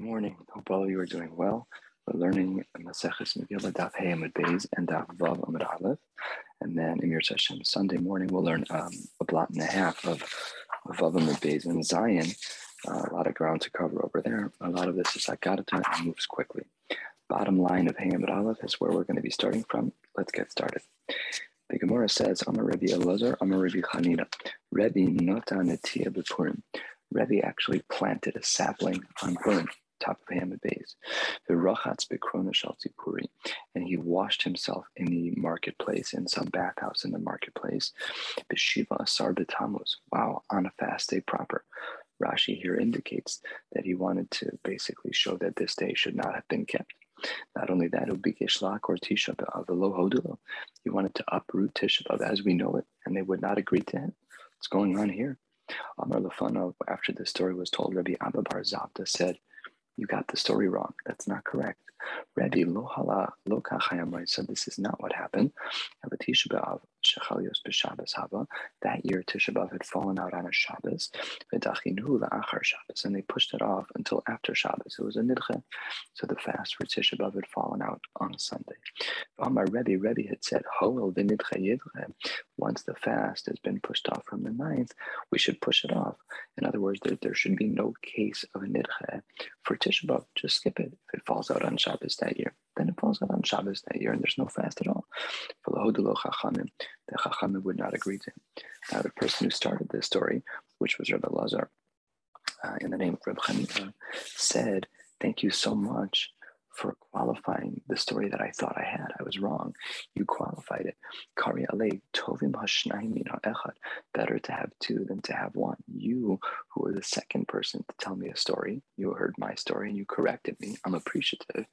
Good morning. Hope all of you are doing well. We're learning Maseches Megillah Daf Hey Amud Beis and Daf Vav Amud Aleph, and then Emir Hashem Sunday morning we'll learn um, a blot and a half of Vav Amud Beis and Zayin. Uh, a lot of ground to cover over there. A lot of this is Haggadah and moves quickly. Bottom line of Hey Amud Aleph is where we're going to be starting from. Let's get started. The Gemara says, Amar Rebbe Elazar, Amar Rebbe Chanina, Rebbe Nota Netia Bepurim. Rebbe actually planted a sapling on Purim top of Hamid Bays. And he washed himself in the marketplace, in some bathhouse in the marketplace. Beshiva Asar Betamuz. Wow, on a fast day proper. Rashi here indicates that he wanted to basically show that this day should not have been kept. Not only that, Ubikishlak or Tisha B'Av. He wanted to uproot Tisha B'Av as we know it, and they would not agree to him. What's going on here? Amar Lefano, after the story was told, Rabbi Abba Bar Zavda said, you got the story wrong. That's not correct. Rabbi Lohala Lokachayamai said this is not what happened. That year Tisha B'Av had fallen out on a Shabbos, and they pushed it off until after Shabbos. It was a nidche, so the fast for Tisha B'Av had fallen out on a Sunday. Amar Rebbe, Rebbe had said, once the fast has been pushed off from the ninth, we should push it off. In other words, there, there should be no case of a nidche for Tisha B'Av. Just skip it if it falls out on Shabbos that year. Then it falls out on Shabbos that year, and there's no fast at all. The Chachamim would not agree to. him. Now, the person who started this story, which was Rabbi Lazar, uh, in the name of Rabbi Chanina, said, "Thank you so much for qualifying the story that I thought I had. I was wrong. You qualified it. Kari tovim echad. Better to have two than to have one. You, who were the second person to tell me a story, you heard my story and you corrected me. I'm appreciative.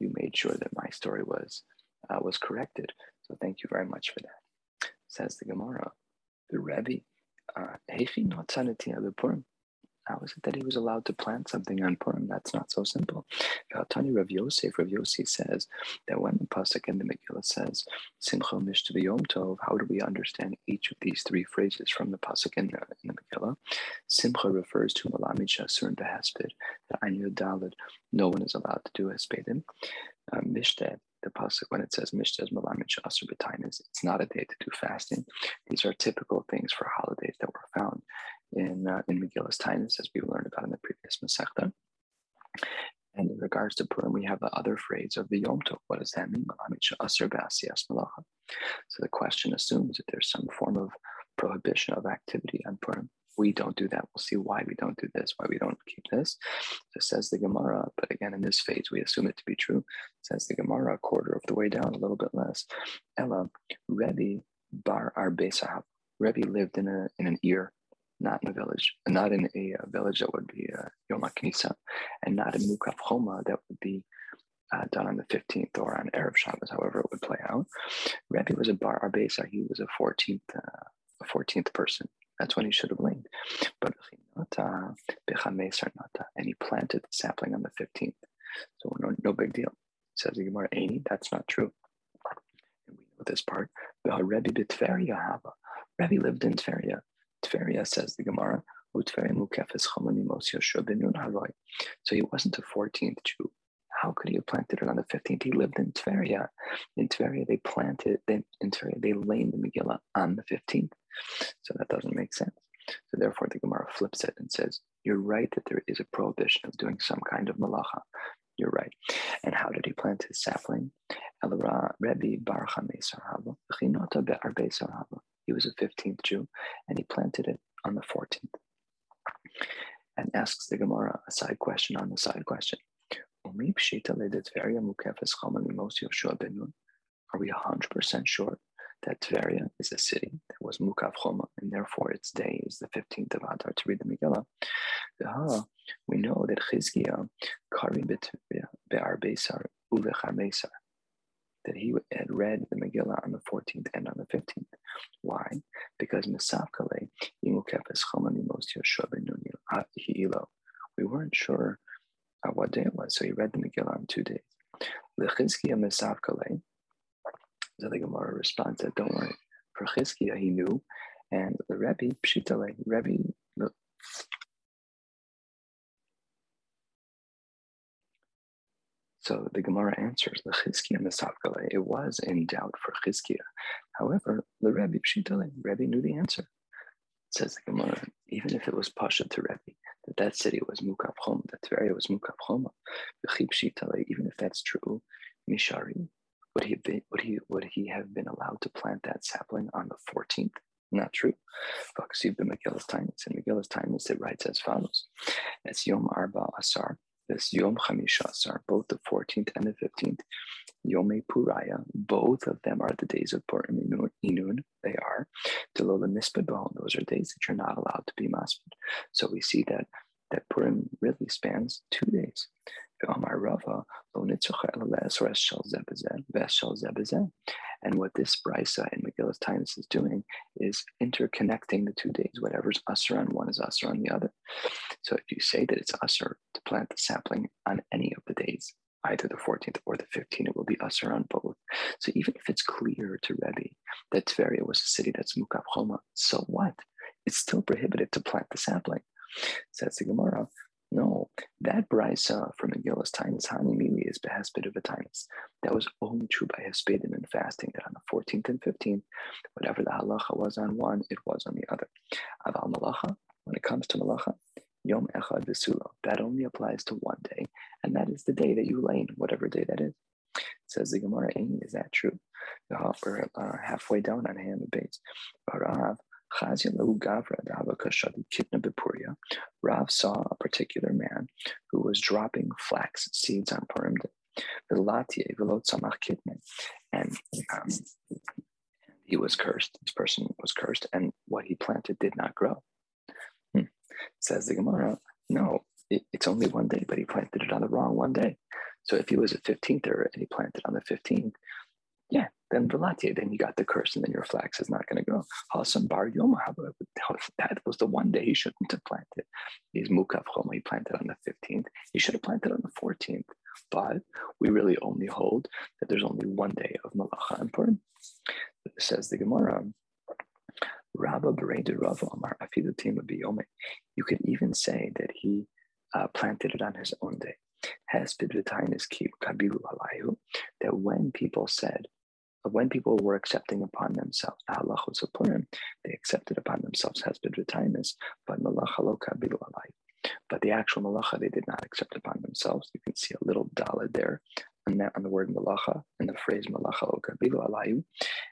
You made sure that my story was uh, was corrected. So thank you very much for that. Says the Gemara, the Rebbe, uh, how is it that he was allowed to plant something on Purim? That's not so simple. Tani Rav Yosef, Rav Yosef says that when the pasuk in the Megillah says Simcha Mishta Yom Tov, how do we understand each of these three phrases from the pasuk in the, in the Megillah? Simcha refers to Malamid Shasur and Behaspid, that Anu Dalid, no one is allowed to do Hespedim. Uh, the pasuk when it says Mishte is Malamid Shasur Betainis, it's not a day to do fasting. These are typical things for holidays that were found in, uh, in Megillas Taanis, as we learned about in the previous Masechta. And in regards to Purim, we have the other phrase of the Yom Tov. What does that mean? So the question assumes that there's some form of prohibition of activity on Purim. We don't do that. We'll see why we don't do this, why we don't keep this. So says the Gemara, but again, in this phase, we assume it to be true. Says the Gemara, a quarter of the way down, a little bit less. Ella, Rebbe Bar Arbesah. Rebbe lived in a in an ear not in a village, not in a, a village that would be uh, Yom HaKnisa, and not in Mukaf Choma that would be uh, done on the 15th or on Erev Shabbos, however it would play out. Rebbe was a Bar Arbesa, he was a 14th, uh, a 14th person. That's when he should have laid. But and he planted the sapling on the 15th. So no, no big deal. Says the Gemara, Aini, that's not true. And we know this part. Rebbe lived in Tveria. Tveria, says the Gemara. So he wasn't a 14th Jew. How could he have planted it on the 15th? He lived in Tveria. In Tveria, they planted, they, in Tveria, they laid the Megillah on the 15th. So that doesn't make sense. So therefore, the Gemara flips it and says, you're right that there is a prohibition of doing some kind of malacha. You're right. And how did he plant his sapling? Rebbe Bar he was a 15th Jew, and he planted it on the 14th. And asks the Gemara a side question on the side question. Are we 100% sure that Tveria is a city that was Mukaf Choma, and therefore its day is the 15th of Adar to read the Megillah? Ah, we know that Chizkiah, Kari Be'ar Besar, Uvechar Mesar, that he had read the Megillah on the 14th and on the 15th. Why? Because Misafkale, we weren't sure uh, what day it was, so he read the Megillah on two days. Lechizkiya Misafkale, so the Gemara responds that don't worry. For Chizkiya, he knew, and the Rebbe, Pshitale, Rebbe So the Gemara answers, Lechizkiya Mesavkale, it was in doubt for Chizkiya. However, the Rebbe Pshitale, Rebbe knew the answer. It says the Gemara, even if it was Pasha to Rebbe, that that city was Mukaf that Tveria was Mukaf Choma, even if that's true, Mishari, would he, be, would, he, would he have been allowed to plant that sapling on the 14th? Not true. Vaksiv the Megillas Taanis. In Megillas Taanis, it writes as follows. As Yom Arba Asar, this Yom Chamisha Asar, both the 14th and the 15th, Yom Puraya, both of them are the days of Purim Inun, they are. Delola Mispad those are days that you're not allowed to be maspid. So we see that that Purim really spans two days. And what this brisa uh, in Megillas Taanis is doing is interconnecting the two days. Whatever's usher on one is usher on the other. So if you say that it's usher to plant the sapling on any of the days, either the 14th or the 15th, it will be usher on both. So even if it's clear to Rebbe that Tveria was a city that's Mukaf Choma, so what? It's still prohibited to plant the sapling. Says the Gemara, no, that brisa from Megillas Taanis Hani Mili is behesped of a Taanis. That was only true by Hespedim and fasting, that on the 14th and 15th, whatever the halacha was on one, it was on the other. Aval malacha, when it comes to malacha, Yom Echad V'Sulo, that only applies to one day, and that is the day that you lane, whatever day that is. Says the Gemara, is that true? We're uh, halfway down on hand base. Rav saw a particular man who was dropping flax seeds on Purim and um, he was cursed. This person was cursed, and what he planted did not grow. Hmm. Says the Gemara, no, it, it's only one day, but he planted it on the wrong one day. So if he was a 15th and he planted on the 15th, yeah, then Velati, then you got the curse, and then your flax is not going to grow. Bar that was the one day he shouldn't have planted. He's mukaf choma, he planted on the 15th. He should have planted on the 14th. But we really only hold that there's only one day of malacha and purim. Says the Gemara, Rabba Bereda Rava Amar Afidatima Biyome. You could even say that he uh, planted it on his own day. Has Bidvitainis Kabilu Alayhu, that when people said, when people were accepting upon themselves the halachos of Purim, they accepted upon themselves hesped v'tainis, but malacha lo kabilu But the actual malacha they did not accept upon themselves. You can see a little dalad there on, that, on the word malacha and the phrase malacha lo kabilu alayu.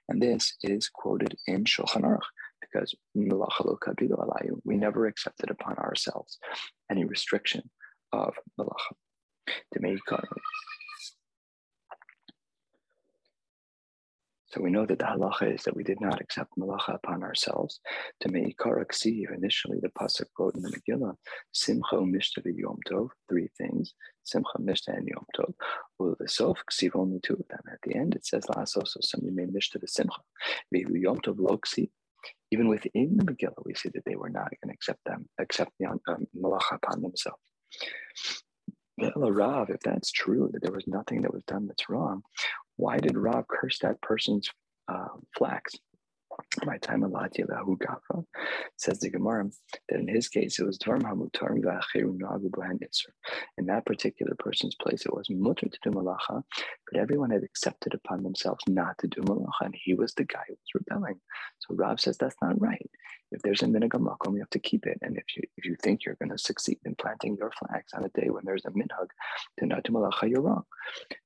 And this is quoted in Shulchan Aruch because malacha lo kabilu alayu, we never accepted upon ourselves any restriction of malacha. So we know that the halacha is that we did not accept malacha upon ourselves. To make ksiv, initially the pasuk quote in the Megillah, simcha mishta yom tov, three things, simcha mishta and yom tov. Well, the sof ksiv only two of them. At the end it says lasos, so somebody made mishta simcha. Yom tov lo. Even within the Megillah, we see that they were not going to accept them, accept the um, malacha upon themselves. If that's true, that there was nothing that was done that's wrong, why did Rav curse that person's uh, flax? My time Lahu Gafa says the Gemara that in his case it was Dvarm Hamutar In that particular person's place, it was mutter to do malacha, but everyone had accepted upon themselves not to do malacha, and he was the guy who was rebelling. So Rav says that's not right. If there's a minhag makom, you have to keep it. And if you if you think you're going to succeed in planting your flags on a day when there's a minhag malacha, you're wrong.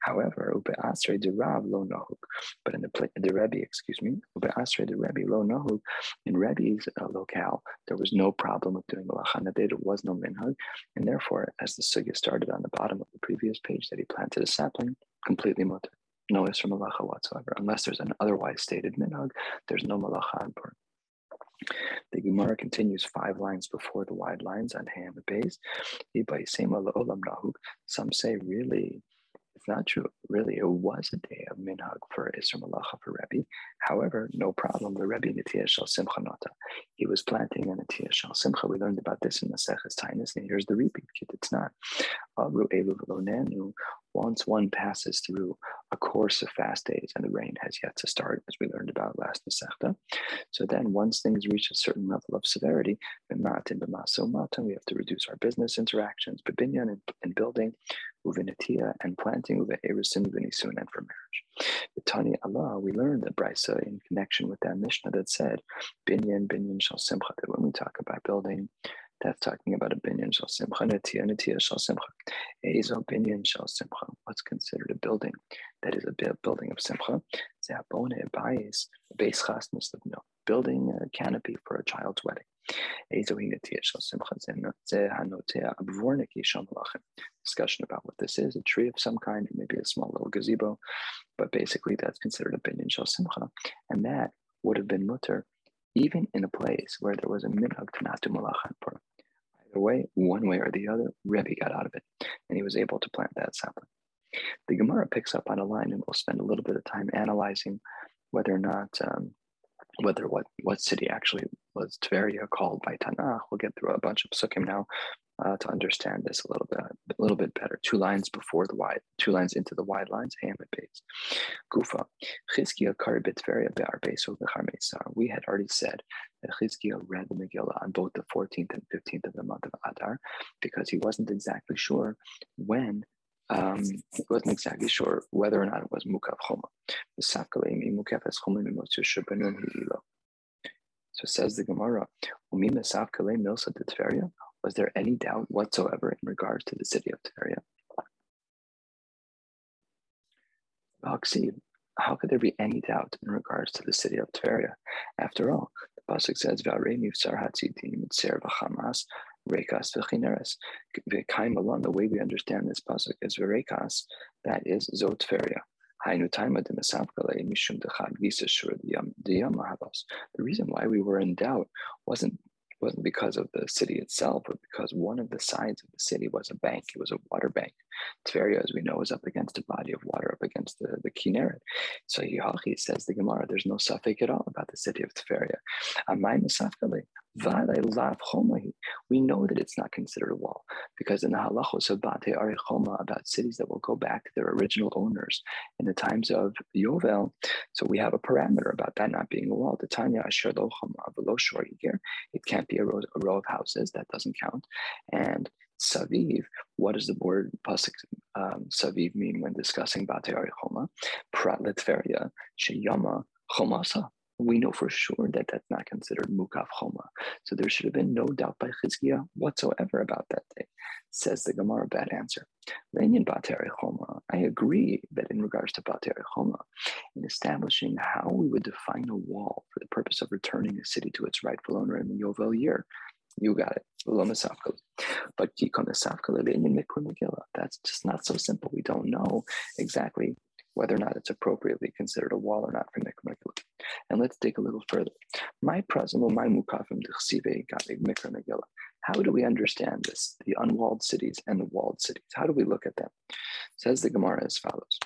However, ube asre de rav lo nahuk, but in the the Rebbe, excuse me, ube asre de Rebbe lo nahuk, in Rebbe's uh, locale, there was no problem with doing malacha on the day. There was no minhag, and therefore, as the sugya started on the bottom of the previous page, that he planted a sapling, completely mutter. No isra malacha whatsoever, unless there's an otherwise stated minhag. There's no malacha on. The Gemara continues five lines before the wide lines on Ham base. Some say really it's not true. Really, it was a day of minhag for Isra Malacha for Rebbe. However, no problem. The Rebbe Natiya Shal Simcha. He was planting a Natiya Shal Simcha. We learned about this in the Seches Taanis, and here's the repeat. It's not. Once one passes through a course of fast days and the rain has yet to start, as we learned about last Masechta. So then once things reach a certain level of severity, we have to reduce our business interactions, bebinyan and, and building, uvinatia and planting, uve'erisin, uvinisun, and for marriage. Tani Allah, we learned that brisa in connection with that Mishnah that said, binyan, binyan shal simcha, that when we talk about building, that's talking about a binyan shal simcha, netia, netia shal simcha. Ezo binyan shal simcha. What's considered a building that is a building of simcha? Zehabone bayis, chasnas of no. Building a canopy for a child's wedding. Discussion about what this is, a tree of some kind, maybe a small little gazebo, but basically that's considered a binyan shal simcha, and that would have been mutter even in a place where there was a minhag to not do malacha Either way, one way or the other, Rebbe got out of it, and he was able to plant that sapling. The Gemara picks up on a line, and we'll spend a little bit of time analyzing whether or not um, whether what what city actually was Tveria called by Tanakh. We'll get through a bunch of psukim now uh, to understand this a little bit a little bit better. Two lines before the wide, two lines into the wide lines, and karibit Tveria be'ar beso We had already said that Chizkiah read the Megillah on both the 14th and 15th of the month of Adar because he wasn't exactly sure when um, he wasn't exactly sure whether or not it was Mukaf Choma. So says the Gemara, was there any doubt whatsoever in regards to the city of Tveria? How could there be any doubt in regards to the city of Tveria? After all, the Pasuk says, "V'arei Rekas v'chineres. V'kaim alon, the way we understand this pasuk is v'rekas, that is zotferia. The reason why we were in doubt wasn't wasn't because of the city itself, but because one of the sides of the city was a bank. It was a water bank. Tveria, as we know, is up against a body of water, up against the, the Kinneret. So Yahachi says the Gemara, there's no safek at all about the city of Tveria. We know that it's not considered a wall because in the halachos of Bate Arichoma about cities that will go back to their original owners in the times of Yovel, so we have a parameter about that not being a wall. Tanya Asher It can't be a row, a row of houses. That doesn't count. And Saviv, what does the word pasuk um, Saviv mean when discussing Bate Arichoma? Sheyama Chomasa we know for sure that that's not considered mukaf choma. So there should have been no doubt by Chizkiah whatsoever about that day. Says the Gemara, bad answer. Lenyan bateri choma. I agree that in regards to bateri choma, in establishing how we would define a wall for the purpose of returning a city to its rightful owner in the Yovel year, you got it. But that's just not so simple. We don't know exactly whether or not it's appropriately considered a wall or not for Megillah. And let's dig a little further. My my mukafim Mikra Megillah. How do we understand this, the unwalled cities and the walled cities? How do we look at them? Says the Gemara as follows.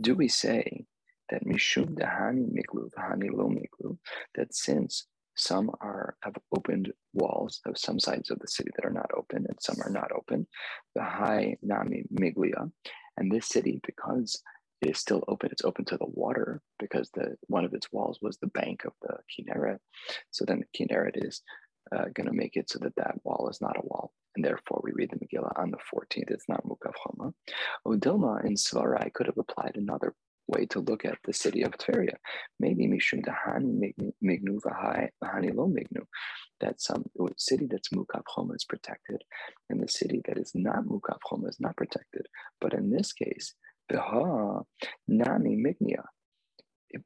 Do we say that Mishum Dahani Miklu, Dahani Lo Miklu, that since some are have opened walls of some sides of the city that are not open and some are not open, the high Nami Miglia, and this city, because it is still open, it's open to the water because the one of its walls was the bank of the Kinneret. So then the Kinneret is uh, going to make it so that that wall is not a wall. And therefore, we read the Megillah on the 14th. It's not Mukaf Choma. Odilma in Svarai could have applied another way to look at the city of Tveria. Maybe Mishum Dahani Mignu Vahani Lo Mignu. That some um, city that's Choma is protected, and the city that is not Choma is not protected. But in this case, Beha Nami Mignia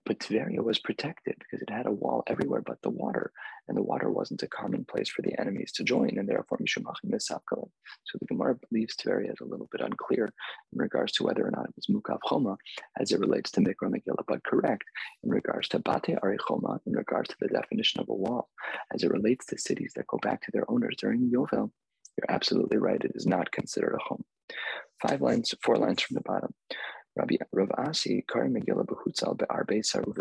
but Tveria was protected because it had a wall everywhere but the water, and the water wasn't a common place for the enemies to join, and therefore Mishumachim Misapkalim. So the Gemara leaves Tveria is a little bit unclear in regards to whether or not it was Mukaf Choma as it relates to Mikra Megillah, but correct in regards to Bate Ari Choma, in regards to the definition of a wall, as it relates to cities that go back to their owners during Yovel. You're absolutely right, it is not considered a home. Five lines, four lines from the bottom. Rabbi Rav Asi Kari Megillah Bechutzal Be'arbe Saru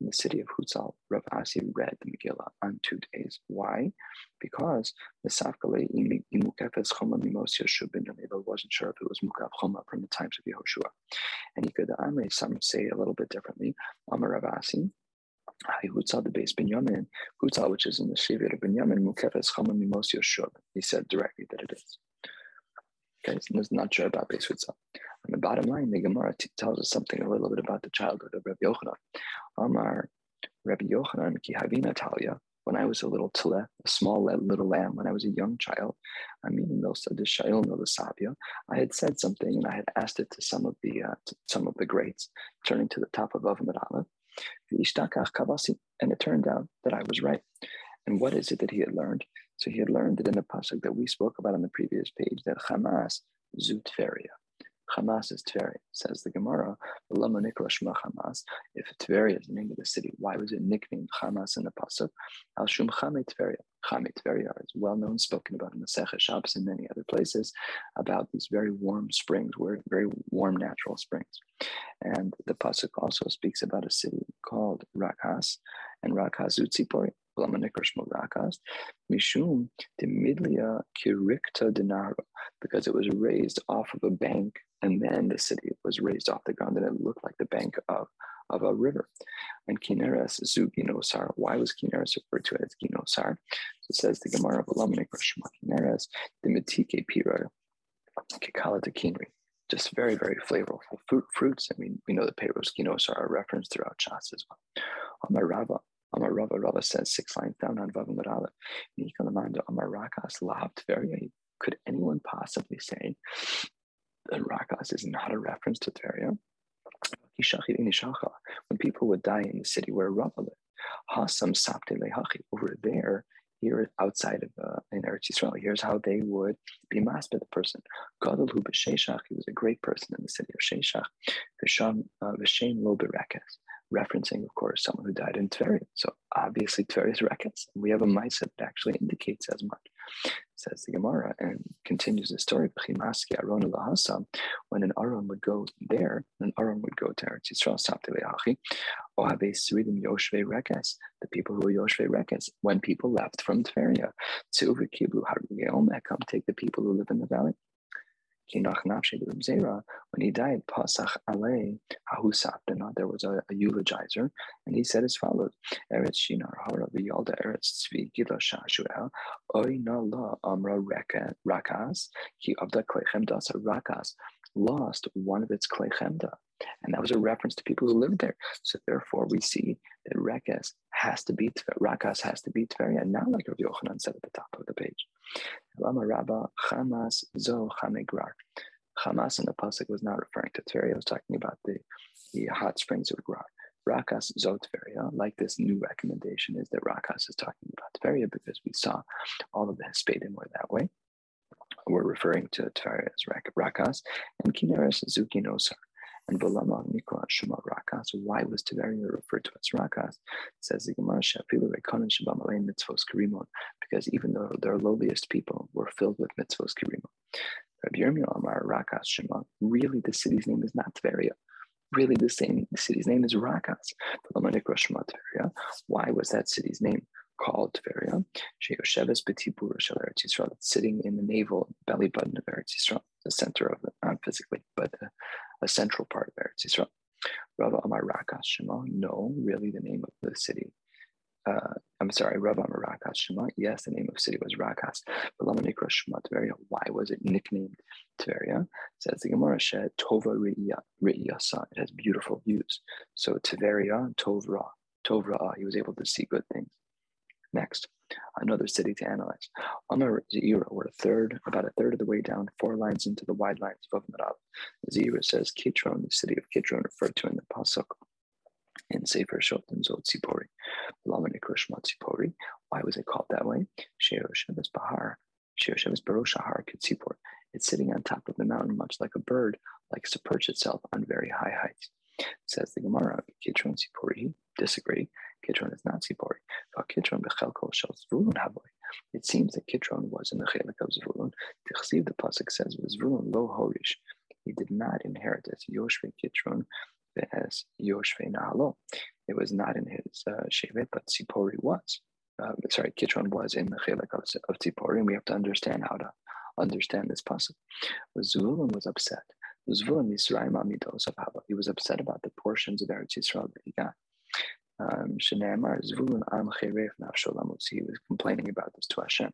in the city of Hutzal, Rav Asi read the Megillah on two days. Why? Because Misafkale Imukefes Choma Mimos Yeshua ben wasn't sure if it was Mukaf Choma from the times of Yehoshua. And he could, I may some say a little bit differently. Amar Rav Asi, Hutzal the base Binyamin, Hutzal, which is in the Shevir of Binyamin, Mukefes Choma Mimos Yeshua. He said directly that it is. Okay, so it's not sure about base Hutzal. On the bottom line, the Gemara tells us something a little bit about the childhood of Rabbi Yochanan. Amar Rabbi Yochanan ki havina talia. When I was a little tile, a small little lamb, when I was a young child, I mean, the I had said something and I had asked it to some of the uh, some of the greats, turning to the top of Avamid Aleph. And it turned out that I was right. And what is it that he had learned? So he had learned that in the pasuk that we spoke about on the previous page, that Hamas zutferia. Hamas is Tveria, says the Gemara. Hamas. If Tveria is the name of the city, why was it nicknamed Hamas in the pasuk? Al Shum Chame Tveria. Chame Tveria is well known, spoken about in the Sechah Shabbos and many other places, about these very warm springs, where very warm natural springs. And the pasuk also speaks about a city called Rakas, and Rakas Utzipori. Mishum Dimidlia Kirikta Dinara, because it was raised off of a bank and then the city was raised off the ground and it looked like the bank of, of a river. And Kineres Zuginosar. Why was Kineres referred to as Ginosar? It says the Gemara of Alamanik Rashma Kineres, the Mitike Pira, Kikala de Kinri. Just very, very flavorful fruit, fruits. I mean, we know the Peros Ginosar are referenced throughout Shas as well. Amarava, Amar Rava, Rava says six lines down on Vav Marala. Nikanamanda Amar Rakas Labt very could anyone possibly say that Rakas is not a reference to Tveria. When people would die in the city where Rava lived, over there, here outside of uh, in Eretz Yisrael, here's how they would be masked by the person. Gadol hu he was a great person in the city of Sheshach. V'sham uh, v'shem lo berekes, referencing, of course, someone who died in Tveria. So obviously Tveria is rekes. We have a mice that actually indicates as much says the Gemara, and continues the story. When an Aron would go there, an Aron would go to Eretz Yisrael, oh, the people who were Yoshve Rekes, when people left from Tveria, eh, come take the people who live in the valley. When he died, Pasach Ale Ahusaptana, there was a, a eulogizer, and he said as follows: Eretz Shinar Hara V'Yalda Eretz Tzvi Gila Shashuel Oy Na La Amra Rakas Ki Avda Klechem Dasa Rakas lost one of its Klechemda. And that was a reference to people who lived there. So therefore, we see that Rakas has to be Rakas has to be Tveria, not like Rav Yochanan said at the top of the page. Lama Rabba Chamas Zo Chamegrar. Hamas in the pasuk was not referring to Tveria. It was talking about the, the hot springs of Grar. Rakas Zo Tveria, uh, like this new recommendation, is that Rakas is talking about Tveria because we saw all of the Hespedim were that way. We're referring to Tveria as Rakas and Kineres Zukinosar and Balama Nikra Shema Rakas. Why was Tiberia referred to as Rakas? Says the Gemara Shafilu Rekonin Shabamalein Mitzvos Kirimon, because even though their lowliest people were filled with Mitzvos Kirimon. Rabbi Yirmiyah Amar Rakas Shema. Really, the city's name is not Tveria. Really, the same city's name is Rakas. Why was that city's name? called Tveria, Sheyosheves Betibur Shel Yisrael, sitting in the navel belly button of Eretz Yisrael, the center of it, not physically, but uh, a central part of Eretz Yisrael. Rava Amar Rakas Shema, no, really the name of the city. Uh, I'm sorry, Amar Rakas Shema, yes, the name of the city was Rakas. But Lama Nikra Shema Tveria, why was it nicknamed Tveria? Says the Gemara Shed, Tova Ri'yasa, it has beautiful views. So Tveria, Tovra, Tovra, he was able to see good things. Next, another city to analyze. Amar Zeira, we're a third, about a third of the way down, four lines into the wide lines of Marab. Zeira says Kitron, the city of Kitron, referred to in the Pasuk in Sefer Shoftim Zot Tzipori. Tzipori. Why was it called that way? Sheosheves Bahar. Sheosheves Baroshahar Kitzipor. It's sitting on top of the mountain, much like a bird, likes to perch itself on very high heights. Says the Gemara, Kitron Tzipori. Disagree. Kitron is not Tzipori. Kitron bechelko shel Zvulun havoy. It seems that Kitron was in the chelik of Zvulun. Tichsiv, the pasuk says, Zvulun lo horish. He did not inherit it. Yoshve Kitron as Yoshve Nahalo. It was not in his uh, Shevet, but Tzipori was. Uh, sorry, Kitron was in the Chelek of, of Tzipori, and we have to understand how to understand this pasuk. Zvulun was upset. Zvulun Yisrael Amidos of Hava. He was upset about the portions of Eretz Yisrael that he got. Um, He was complaining about this to Hashem.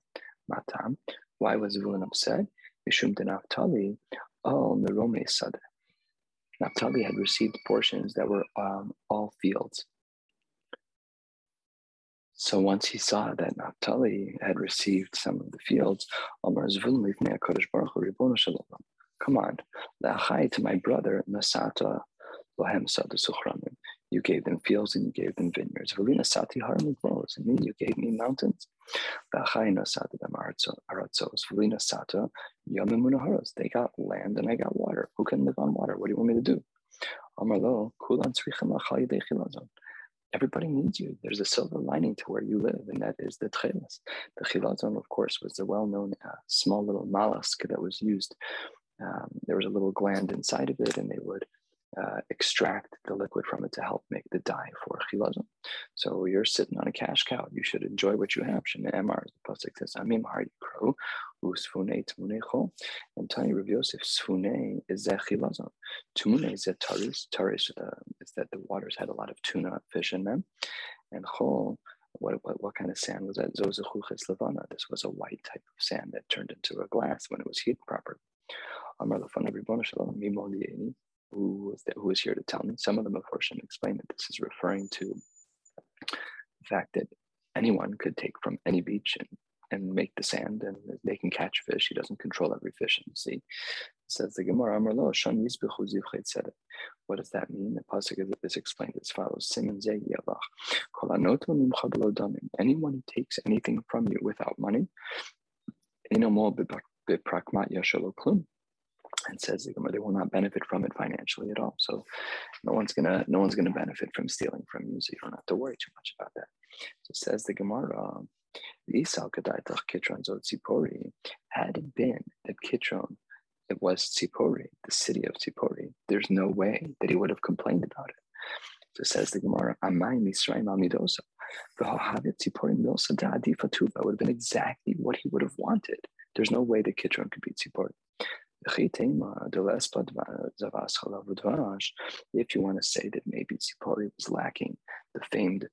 Matam. Why was Zvulun upset? Mishum Naftali Al Merome Sadeh. Naphtali had received portions that were um, all fields. So once he saw that Naphtali had received some of the fields, Come on, to my brother, Nasata Lohem You gave them fields and you gave them vineyards. And you gave me mountains. They got land and I got water. Who can live on water? What do you want me to do? Everybody needs you. There's a silver lining to where you live, and that is the tchelas. The chilazon, of course, was the well-known uh, small little mollusk that was used. Um, there was a little gland inside of it, and they would uh, extract liquid from it to help make the dye for chilazon. So you're sitting on a cash cow. You should enjoy what you have. Shema Emar, the pasuk says, "Amim har yikro usfune tmunecho." And Tani Rav Yosef, sfune is zechilazon. Tmune is a taris. Taris uh, is that the waters had a lot of tuna fish in them, and chol. What, what, what kind of sand was that? Zozechuches levana. This was a white type of sand that turned into a glass when it was heated properly. Amar lefana ribbono shalom mimol who was, who was here to tell me. Some of them, of course, explain that this is referring to the fact that anyone could take from any beach and, and make the sand and they can catch fish. He doesn't control every fish in the sea. It says the Gemara Amrlo, What does that mean? The Pasuk is explained as follows Anyone who takes anything from you without money, and says the Gemara, they will not benefit from it financially at all. So no one's gonna no one's gonna benefit from stealing from you, so you don't have to worry too much about that. So says the Gemara, Kitron had it been that Kitron it was Tzipori, the city of Tzipori, there's no way that he would have complained about it. So says the Gemara, Amai Misraim Amidosa. That would have been exactly what he would have wanted. There's no way that Kitron could be Tzipori. If you want to say that maybe Tzipori was lacking the famed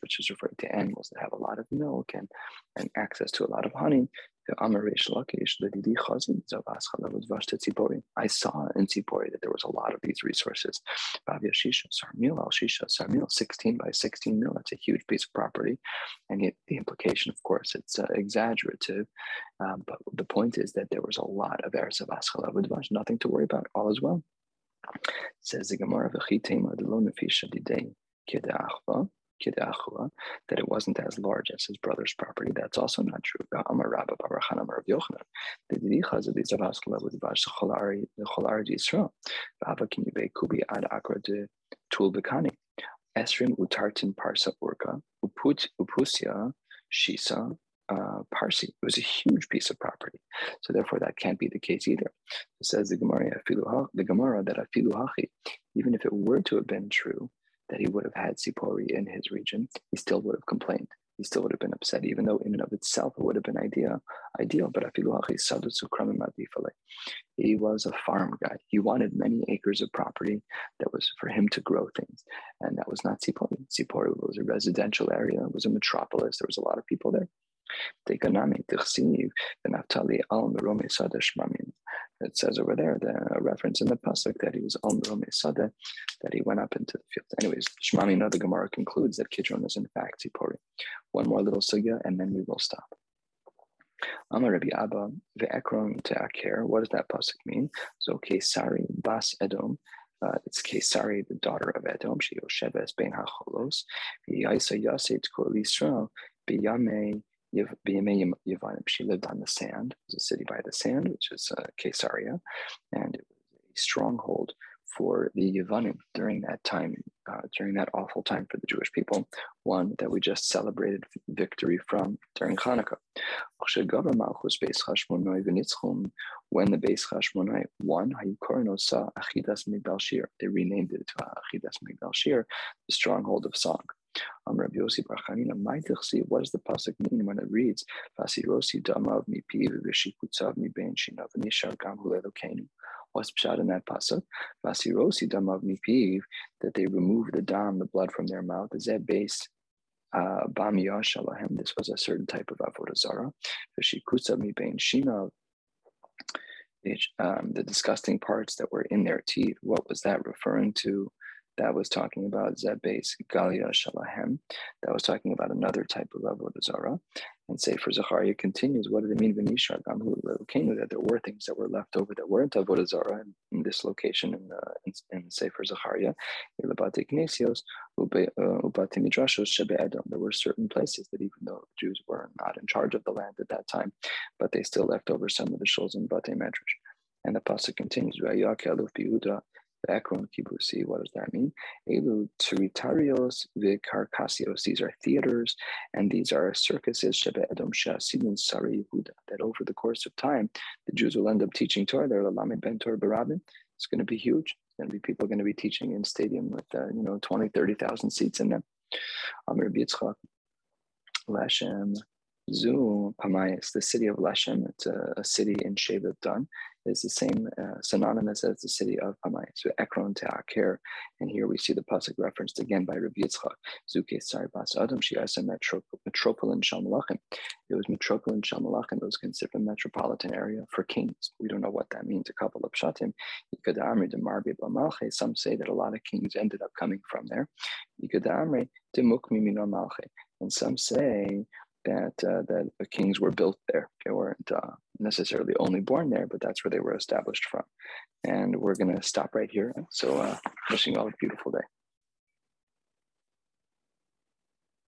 which is referring to animals that have a lot of milk and, and access to a lot of honey, I saw in Tzipori that there was a lot of these resources. Sarmil al Shisha, Sarmil, 16 by 16 mil, that's a huge piece of property. And yet the implication, of course, it's uh, exaggerative. Um, but the point is that there was a lot of Eretz of Aschalav nothing to worry about, all is well. Says the Gemara, that it wasn't as large as his brother's property. That's also not true. Esrim utartin parsa urka, uput upusia shisa uh, parsi. It was a huge piece of property. So therefore that can't be the case either. It says the Gemara, the Gemara that afilu even if it were to have been true, that he would have had Sipori in his region, he still would have complained. He still would have been upset, even though in and of itself it would have been ideal. Ideal, but he was a farm guy. He wanted many acres of property that was for him to grow things, and that was not Sipori. Sipori was a residential area. It was a metropolis. There was a lot of people there. It says over there, the reference in the pasuk that he was al merome sada, that he went up into the field. Anyways, shmamim, the Gemara concludes that Kitron is in fact Tzipori. One more little sugya, and then we will stop. Amar Rabbi Abba ve'ekron te'aker. What does that pasuk mean? So Kesari bas Edom. Uh, it's Kesari, the daughter of Edom. She Yosheves ben HaCholos. Yaisa Yaset Kol Yisrael biyame she lived on the sand. It was a city by the sand, which is uh, Caesarea, and it was a stronghold for the Yevanim during that time, uh, during that awful time for the Jewish people, one that we just celebrated victory from during Hanukkah. When the Beis Hashmonai won, they renamed it to Achidas Migdal Shir, the stronghold of song. Um, Rabbi Yossi Barchanina, what does the pasuk mean when it reads, "Vasirosi damav mipiv v'shikutzav miben shinav v'nishar gam hulelokenu"? What's pshat in that pasuk? Vasirosi damav mipiv, that they remove the dam, the blood from their mouth. Is that based uh, this was a certain type of Avodah shinav, um, the disgusting parts that were in their teeth. What was that referring to? That was talking about Zebes Galia Shalahem. That was talking about another type of Avodah Zarah. And Sefer Zechariah continues, what did it mean Venishar that there were things that were left over that weren't Avodah Zarah in, in this location in, the, in, in Sefer Zechariah. Uh, there were certain places that even though Jews were not in charge of the land at that time, but they still left over some of the shuls in Bate Medrash. And the pasuk continues, Ekron Kibusi, what does that mean? Elu Teritarios Vikarkasios, these are theaters and these are circuses, Shebe Edom Shasimun Sari Yehuda, that over the course of time, the Jews will end up teaching Torah, they're Lamed Ben Torah Barabin. It's going to be huge. Going to be people going to be teaching in stadium with, uh, you know, 20, 30,000 seats in them. Amir Yitzchak, Lashem, Zu Pamayas, the city of Leshem, it's a, a city in Shevet Dan, is the same uh, synonymous as the city of Pamayas. So Ekron Te'aker, and here we see the pasuk referenced again by Rabbi Yitzchak. Zuke Bas Adam Shiasa Metropolitan Shamalachim. It was Metropolitan Shamalachim. It was considered a metropolitan area for kings. We don't know what that means. A couple of shatim. Some say that a lot of kings ended up coming from there. And some say that uh, that the kings were built there. They weren't uh, necessarily only born there, but that's where they were established from. And we're going to stop right here. So, uh, wishing you all a beautiful day.